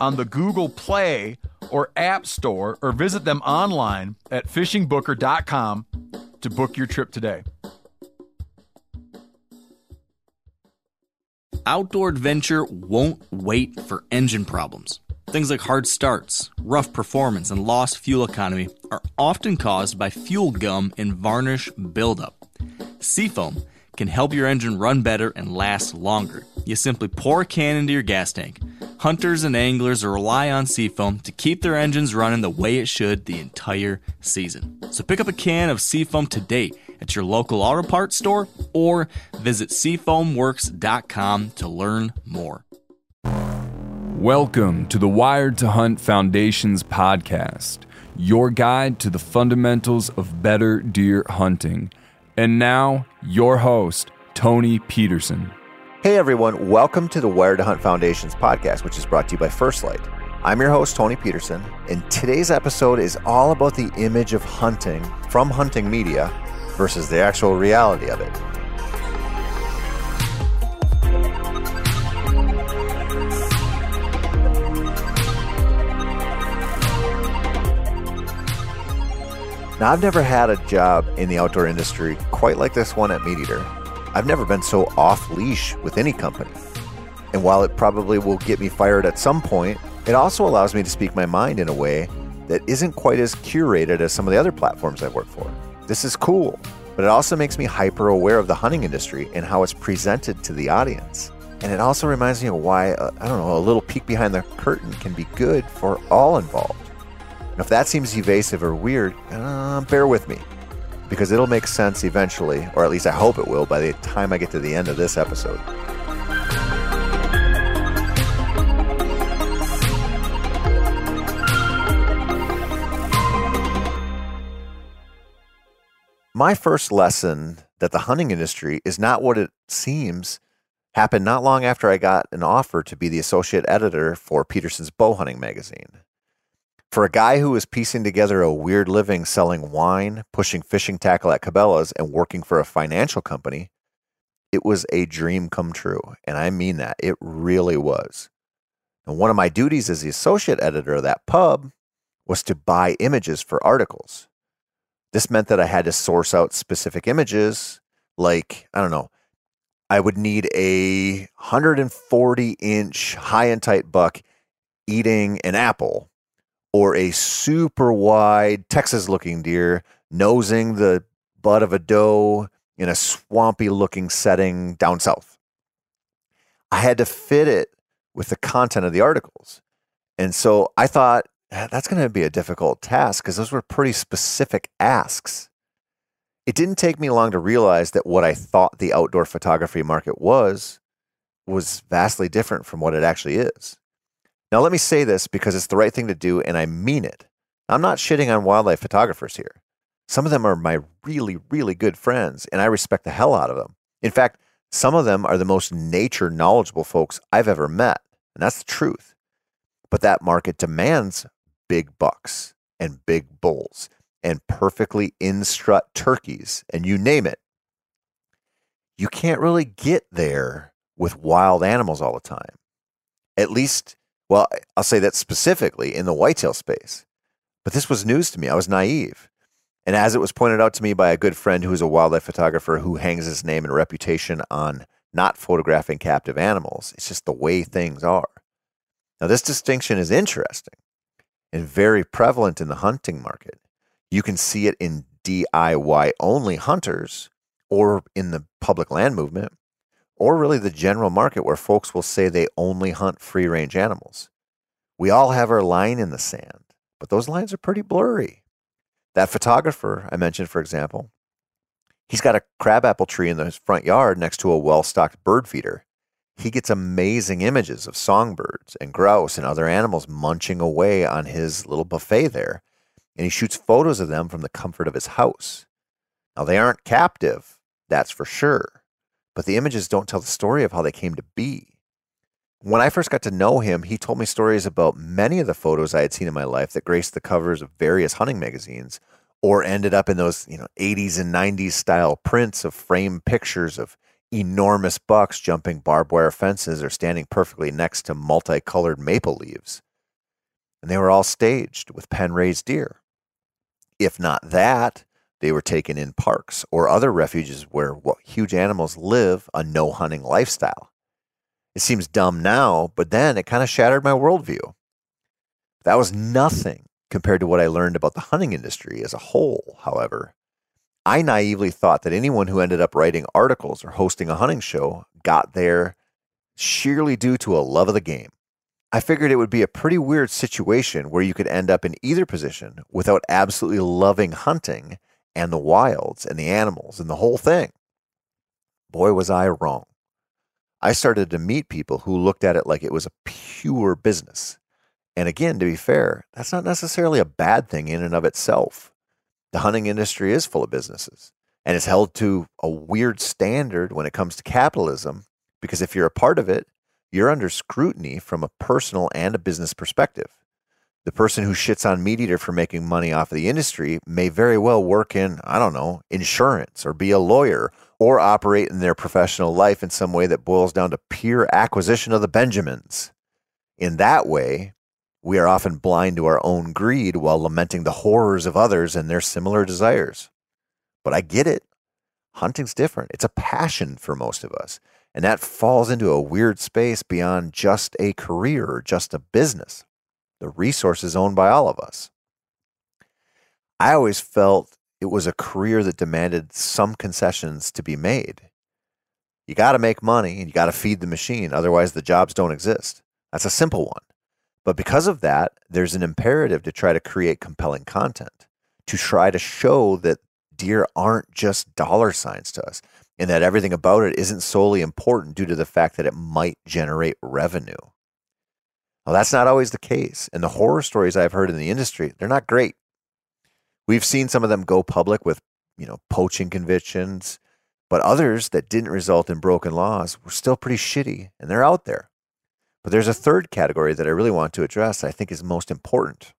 on the Google Play or App Store or visit them online at fishingbooker.com to book your trip today. Outdoor adventure won't wait for engine problems. Things like hard starts, rough performance, and lost fuel economy are often caused by fuel gum and varnish buildup. Seafoam can help your engine run better and last longer. You simply pour a can into your gas tank. Hunters and anglers rely on Seafoam to keep their engines running the way it should the entire season. So pick up a can of Seafoam today at your local auto parts store or visit seafoamworks.com to learn more. Welcome to the Wired to Hunt Foundations podcast, your guide to the fundamentals of better deer hunting. And now, your host, Tony Peterson. Hey everyone, welcome to the Wired to Hunt Foundations podcast, which is brought to you by First Light. I'm your host, Tony Peterson, and today's episode is all about the image of hunting from hunting media versus the actual reality of it. Now, I've never had a job in the outdoor industry quite like this one at Meat Eater. I've never been so off leash with any company. And while it probably will get me fired at some point, it also allows me to speak my mind in a way that isn't quite as curated as some of the other platforms I work for. This is cool, but it also makes me hyper aware of the hunting industry and how it's presented to the audience. And it also reminds me of why, uh, I don't know, a little peek behind the curtain can be good for all involved. And if that seems evasive or weird, uh, bear with me because it'll make sense eventually, or at least I hope it will by the time I get to the end of this episode. My first lesson that the hunting industry is not what it seems happened not long after I got an offer to be the associate editor for Petersen's Bow Hunting magazine. For a guy who was piecing together a weird living selling wine, pushing fishing tackle at Cabela's, and working for a financial company, it was a dream come true. And I mean that. It really was. And one of my duties as the associate editor of that pub was to buy images for articles. This meant that I had to source out specific images, like, I don't know, I would need a 140 inch high and tight buck eating an apple or a super wide Texas looking deer nosing the butt of a doe in a swampy looking setting down south. I had to fit it with the content of the articles. And so I thought ah, that's going to be a difficult task because those were pretty specific asks. It didn't take me long to realize that what I thought the outdoor photography market was was vastly different from what it actually is. Now, let me say this because it's the right thing to do and I mean it. I'm not shitting on wildlife photographers here. Some of them are my really, really good friends and I respect the hell out of them. In fact, some of them are the most nature knowledgeable folks I've ever met. And that's the truth. But that market demands big bucks and big bulls and perfectly in strut turkeys and you name it. You can't really get there with wild animals all the time. At least well, I'll say that specifically in the whitetail space. But this was news to me. I was naive. And as it was pointed out to me by a good friend who is a wildlife photographer who hangs his name and reputation on not photographing captive animals, it's just the way things are. Now, this distinction is interesting and very prevalent in the hunting market. You can see it in DIY only hunters or in the public land movement or really the general market where folks will say they only hunt free range animals. We all have our line in the sand, but those lines are pretty blurry. That photographer I mentioned, for example, he's got a crabapple tree in his front yard next to a well stocked bird feeder. He gets amazing images of songbirds and grouse and other animals munching away on his little buffet there, and he shoots photos of them from the comfort of his house. Now, they aren't captive, that's for sure, but the images don't tell the story of how they came to be. When I first got to know him, he told me stories about many of the photos I had seen in my life that graced the covers of various hunting magazines or ended up in those, you know, 80s and 90s style prints of framed pictures of enormous bucks jumping barbed wire fences or standing perfectly next to multicolored maple leaves. And they were all staged with pen raised deer. If not that, they were taken in parks or other refuges where huge animals live a no hunting lifestyle. It seems dumb now, but then it kind of shattered my worldview. That was nothing compared to what I learned about the hunting industry as a whole, however. I naively thought that anyone who ended up writing articles or hosting a hunting show got there sheerly due to a love of the game. I figured it would be a pretty weird situation where you could end up in either position without absolutely loving hunting and the wilds and the animals and the whole thing. Boy, was I wrong. I started to meet people who looked at it like it was a pure business. And again, to be fair, that's not necessarily a bad thing in and of itself. The hunting industry is full of businesses and is held to a weird standard when it comes to capitalism because if you're a part of it, you're under scrutiny from a personal and a business perspective. The person who shits on MeatEater for making money off of the industry may very well work in, I don't know, insurance or be a lawyer or operate in their professional life in some way that boils down to pure acquisition of the Benjamins. In that way, we are often blind to our own greed while lamenting the horrors of others and their similar desires. But I get it. Hunting's different. It's a passion for most of us. And that falls into a weird space beyond just a career or just a business. The resources owned by all of us. I always felt it was a career that demanded some concessions to be made. You got to make money and you got to feed the machine, otherwise, the jobs don't exist. That's a simple one. But because of that, there's an imperative to try to create compelling content, to try to show that deer aren't just dollar signs to us and that everything about it isn't solely important due to the fact that it might generate revenue. Well, that's not always the case. And the horror stories I've heard in the industry, they're not great. We've seen some of them go public with, you know, poaching convictions, but others that didn't result in broken laws were still pretty shitty and they're out there. But there's a third category that I really want to address, I think is most important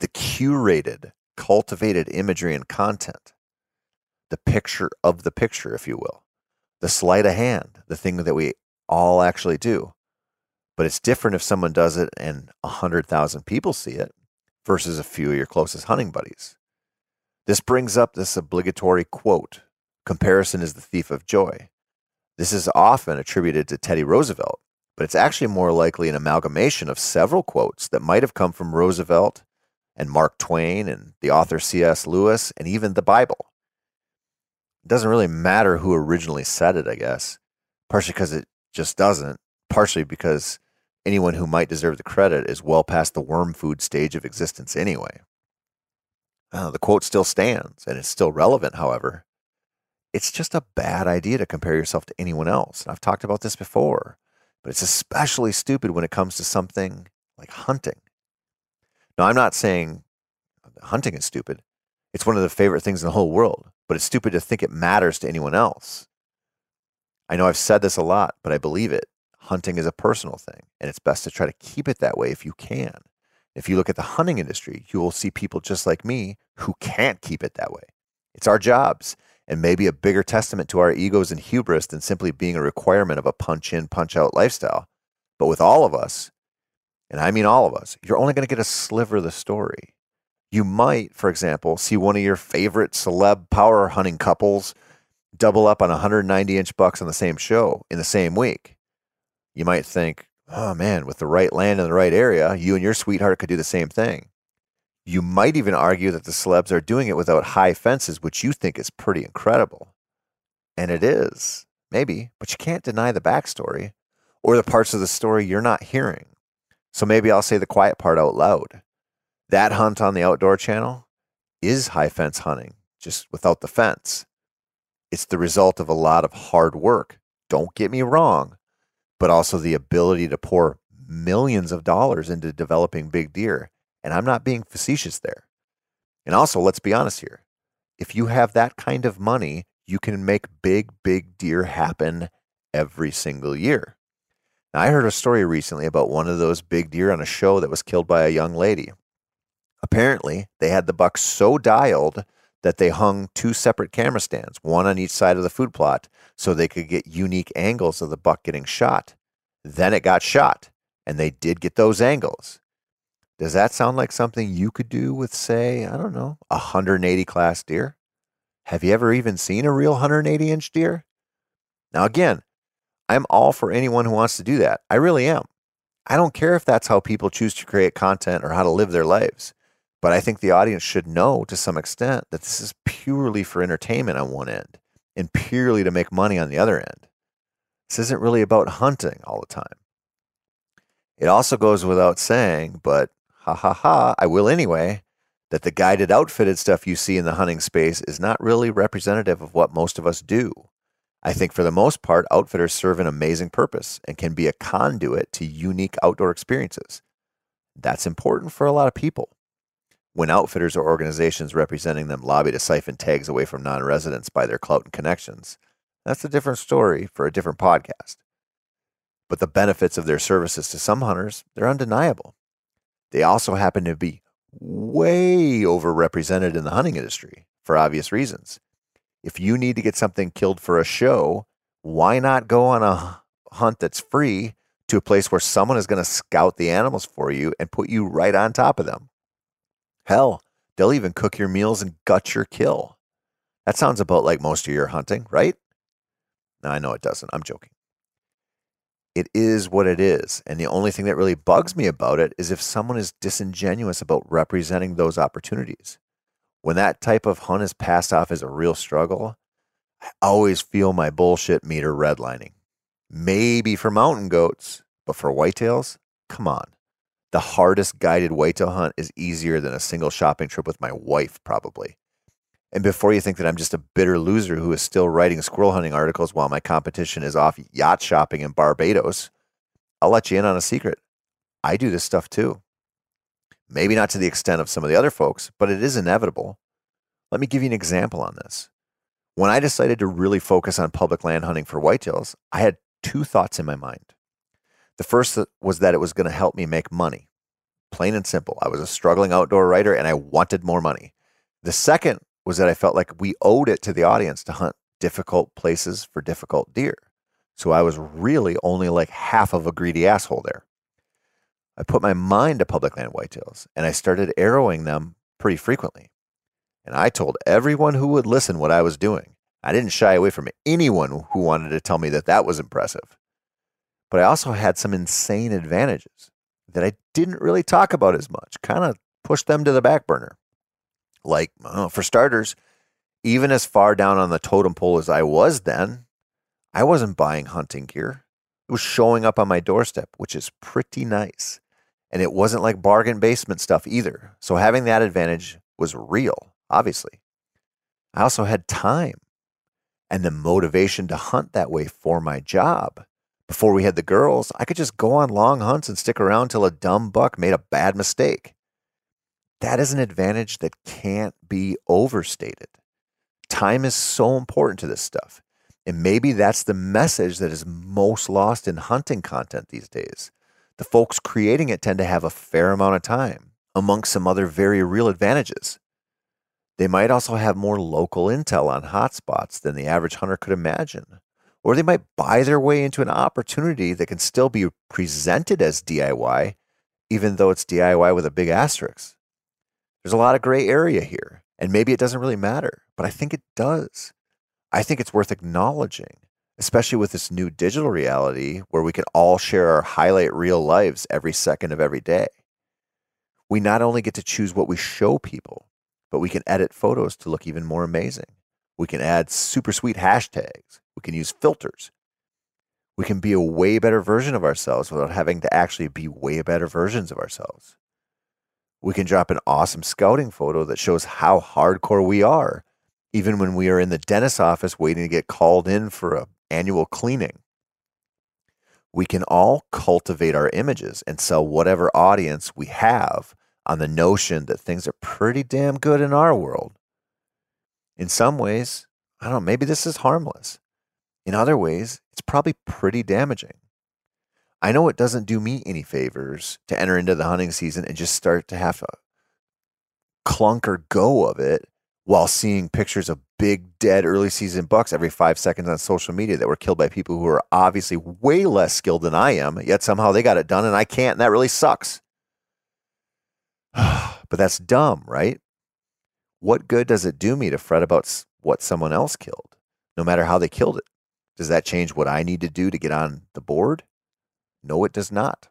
the curated, cultivated imagery and content, the picture of the picture, if you will, the sleight of hand, the thing that we all actually do. But it's different if someone does it and 100,000 people see it versus a few of your closest hunting buddies. This brings up this obligatory quote comparison is the thief of joy. This is often attributed to Teddy Roosevelt, but it's actually more likely an amalgamation of several quotes that might have come from Roosevelt and Mark Twain and the author C.S. Lewis and even the Bible. It doesn't really matter who originally said it, I guess, partially because it just doesn't, partially because anyone who might deserve the credit is well past the worm food stage of existence anyway. Uh, the quote still stands and it's still relevant, however. It's just a bad idea to compare yourself to anyone else. And I've talked about this before, but it's especially stupid when it comes to something like hunting. Now, I'm not saying hunting is stupid. It's one of the favorite things in the whole world, but it's stupid to think it matters to anyone else. I know I've said this a lot, but I believe it hunting is a personal thing, and it's best to try to keep it that way if you can. If you look at the hunting industry, you will see people just like me who can't keep it that way. It's our jobs, and maybe a bigger testament to our egos and hubris than simply being a requirement of a punch in, punch out lifestyle. But with all of us, and I mean all of us, you're only going to get a sliver of the story. You might, for example, see one of your favorite celeb power hunting couples double up on 190 inch bucks on the same show in the same week you might think, Oh man, with the right land in the right area, you and your sweetheart could do the same thing. You might even argue that the celebs are doing it without high fences, which you think is pretty incredible. And it is, maybe, but you can't deny the backstory or the parts of the story you're not hearing. So maybe I'll say the quiet part out loud. That hunt on the outdoor channel is high fence hunting, just without the fence. It's the result of a lot of hard work. Don't get me wrong, but also the ability to pour millions of dollars into developing big deer. And I'm not being facetious there. And also, let's be honest here. If you have that kind of money, you can make big, big deer happen every single year. Now, I heard a story recently about one of those big deer on a show that was killed by a young lady. Apparently, they had the buck so dialed that they hung two separate camera stands, one on each side of the food plot, so they could get unique angles of the buck getting shot. Then it got shot, and they did get those angles. Does that sound like something you could do with, say, I don't know, a 180 class deer? Have you ever even seen a real 180 inch deer? Now, again, I'm all for anyone who wants to do that. I really am. I don't care if that's how people choose to create content or how to live their lives. But I think the audience should know to some extent that this is purely for entertainment on one end and purely to make money on the other end. This isn't really about hunting all the time. It also goes without saying, but ha ha ha, I will anyway, that the guided outfitted stuff you see in the hunting space is not really representative of what most of us do. I think for the most part, outfitters serve an amazing purpose and can be a conduit to unique outdoor experiences. That's important for a lot of people. When outfitters or organizations representing them lobby to siphon tags away from non residents by their clout and connections, that's a different story for a different podcast. But the benefits of their services to some hunters, they're undeniable. They also happen to be way overrepresented in the hunting industry for obvious reasons. If you need to get something killed for a show, why not go on a hunt that's free to a place where someone is going to scout the animals for you and put you right on top of them? Hell, they'll even cook your meals and gut your kill. That sounds about like most of your hunting, right? No, I know it doesn't. I'm joking. It is what it is. And the only thing that really bugs me about it is if someone is disingenuous about representing those opportunities. When that type of hunt is passed off as a real struggle, I always feel my bullshit meter redlining. Maybe for mountain goats, but for whitetails, come on. The hardest guided whitetail hunt is easier than a single shopping trip with my wife, probably. And before you think that I'm just a bitter loser who is still writing squirrel hunting articles while my competition is off yacht shopping in Barbados, I'll let you in on a secret. I do this stuff too. Maybe not to the extent of some of the other folks, but it is inevitable. Let me give you an example on this. When I decided to really focus on public land hunting for whitetails, I had two thoughts in my mind. The first was that it was going to help me make money. Plain and simple. I was a struggling outdoor writer and I wanted more money. The second was that I felt like we owed it to the audience to hunt difficult places for difficult deer. So I was really only like half of a greedy asshole there. I put my mind to public land whitetails and I started arrowing them pretty frequently. And I told everyone who would listen what I was doing. I didn't shy away from anyone who wanted to tell me that that was impressive. But I also had some insane advantages that I didn't really talk about as much, kind of pushed them to the back burner. Like, for starters, even as far down on the totem pole as I was then, I wasn't buying hunting gear. It was showing up on my doorstep, which is pretty nice. And it wasn't like bargain basement stuff either. So having that advantage was real, obviously. I also had time and the motivation to hunt that way for my job. Before we had the girls, I could just go on long hunts and stick around till a dumb buck made a bad mistake. That is an advantage that can't be overstated. Time is so important to this stuff. And maybe that's the message that is most lost in hunting content these days. The folks creating it tend to have a fair amount of time, amongst some other very real advantages. They might also have more local intel on hotspots than the average hunter could imagine or they might buy their way into an opportunity that can still be presented as DIY, even though it's DIY with a big asterisk. There's a lot of gray area here, and maybe it doesn't really matter, but I think it does. I think it's worth acknowledging especially with this new digital reality where we can all share our highlight reel lives every second of every day. We not only get to choose what we show people, but we can edit photos to look even more amazing. We can add super sweet hashtags. We can use filters. We can be a way better version of ourselves without having to actually be way better versions of ourselves. We can drop an awesome scouting photo that shows how hardcore we are, even when we are in the dentist's office waiting to get called in for a annual cleaning. We can all cultivate our images and sell whatever audience we have on the notion that things are pretty damn good in our world. In some ways, I don't know, maybe this is harmless. In other ways, it's probably pretty damaging. I know it doesn't do me any favors to enter into the hunting season and just start to have a clunk or go of it while seeing pictures of big dead early season bucks every five seconds on social media that were killed by people who are obviously way less skilled than I am, yet somehow they got it done and I can't, and that really sucks. but that's dumb, right? What good does it do me to fret about what someone else killed, no matter how they killed it? Does that change what I need to do to get on the board? No, it does not.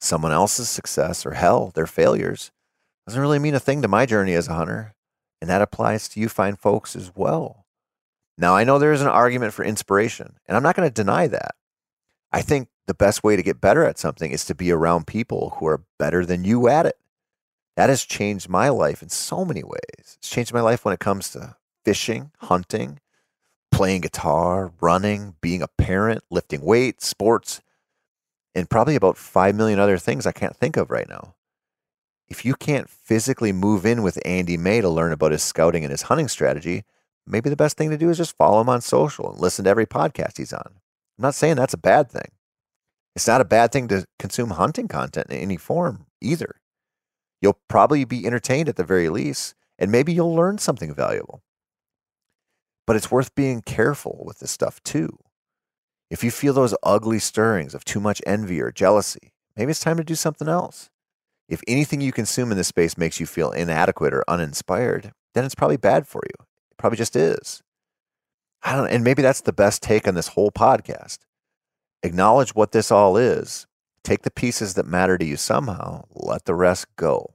Someone else's success or hell, their failures, doesn't really mean a thing to my journey as a hunter. And that applies to you fine folks as well. Now, I know there is an argument for inspiration, and I'm not going to deny that. I think the best way to get better at something is to be around people who are better than you at it. That has changed my life in so many ways. It's changed my life when it comes to fishing, hunting, playing guitar, running, being a parent, lifting weights, sports, and probably about 5 million other things I can't think of right now if you can't physically move in with Andy May to learn about his scouting and his hunting strategy, maybe the best thing to do is just follow him on social and listen to every podcast he's on. I'm not saying that's a bad thing. It's not a bad thing to consume hunting content in any form either. You'll probably be entertained at the very least, and maybe you'll learn something valuable. But it's worth being careful with this stuff too. If you feel those ugly stirrings of too much envy or jealousy, maybe it's time to do something else. If anything you consume in this space makes you feel inadequate or uninspired, then it's probably bad for you. It probably just is. I don't and maybe that's the best take on this whole podcast. Acknowledge what this all is. Take the pieces that matter to you somehow, let the rest go.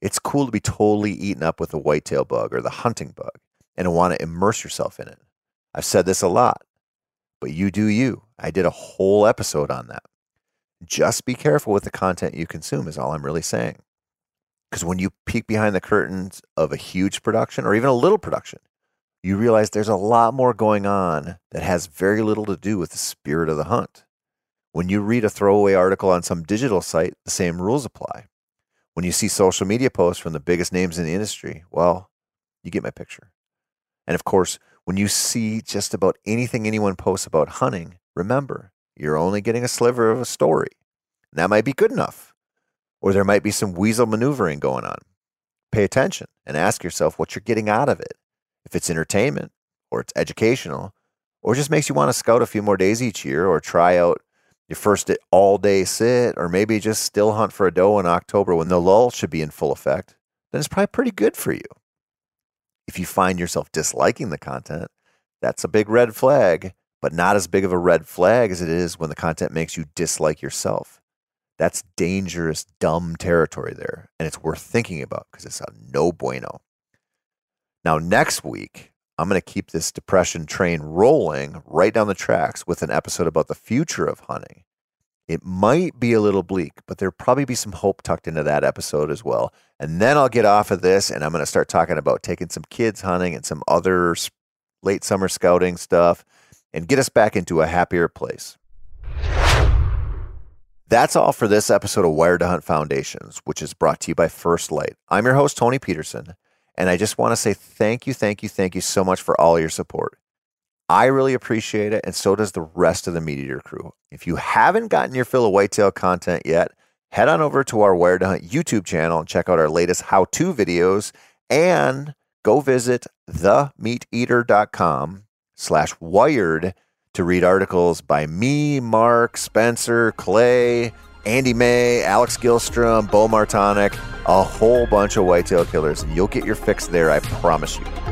It's cool to be totally eaten up with the whitetail bug or the hunting bug and want to immerse yourself in it. I've said this a lot, but you do you. I did a whole episode on that. Just be careful with the content you consume, is all I'm really saying. Because when you peek behind the curtains of a huge production or even a little production, you realize there's a lot more going on that has very little to do with the spirit of the hunt. When you read a throwaway article on some digital site, the same rules apply. When you see social media posts from the biggest names in the industry, well, you get my picture. And of course, when you see just about anything anyone posts about hunting, remember, you're only getting a sliver of a story. And that might be good enough. Or there might be some weasel maneuvering going on. Pay attention and ask yourself what you're getting out of it. If it's entertainment, or it's educational, or just makes you want to scout a few more days each year, or try out your first all day sit, or maybe just still hunt for a doe in October when the lull should be in full effect, then it's probably pretty good for you. If you find yourself disliking the content, that's a big red flag but not as big of a red flag as it is when the content makes you dislike yourself. That's dangerous, dumb territory there, and it's worth thinking about because it's a no bueno. Now, next week, I'm going to keep this depression train rolling right down the tracks with an episode about the future of hunting. It might be a little bleak, but there'll probably be some hope tucked into that episode as well. And then I'll get off of this and I'm going to start talking about taking some kids hunting and some other late summer scouting stuff and get us back into a happier place. That's all for this episode of Wired to Hunt Foundations, which is brought to you by First Light. I'm your host, Tony Peterson, and I just want to say thank you, thank you, thank you so much for all your support. I really appreciate it, and so does the rest of the MeatEater crew. If you haven't gotten your fill of whitetail content yet, head on over to our Wired to Hunt YouTube channel and check out our latest how to videos and go visit themeateater.com slash wired to read articles by me, Mark, Spencer, Clay, Andy May, Alex Gilstrom, Bo Martonic, a whole bunch of whitetail killers. And you'll get your fix there, I promise you.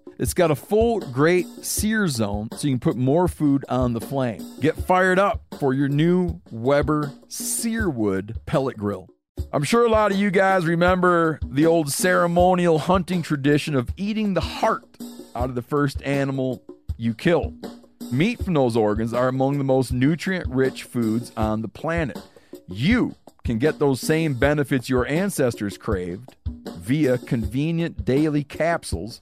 It's got a full grate sear zone so you can put more food on the flame. Get fired up for your new Weber Searwood pellet grill. I'm sure a lot of you guys remember the old ceremonial hunting tradition of eating the heart out of the first animal you kill. Meat from those organs are among the most nutrient rich foods on the planet. You can get those same benefits your ancestors craved via convenient daily capsules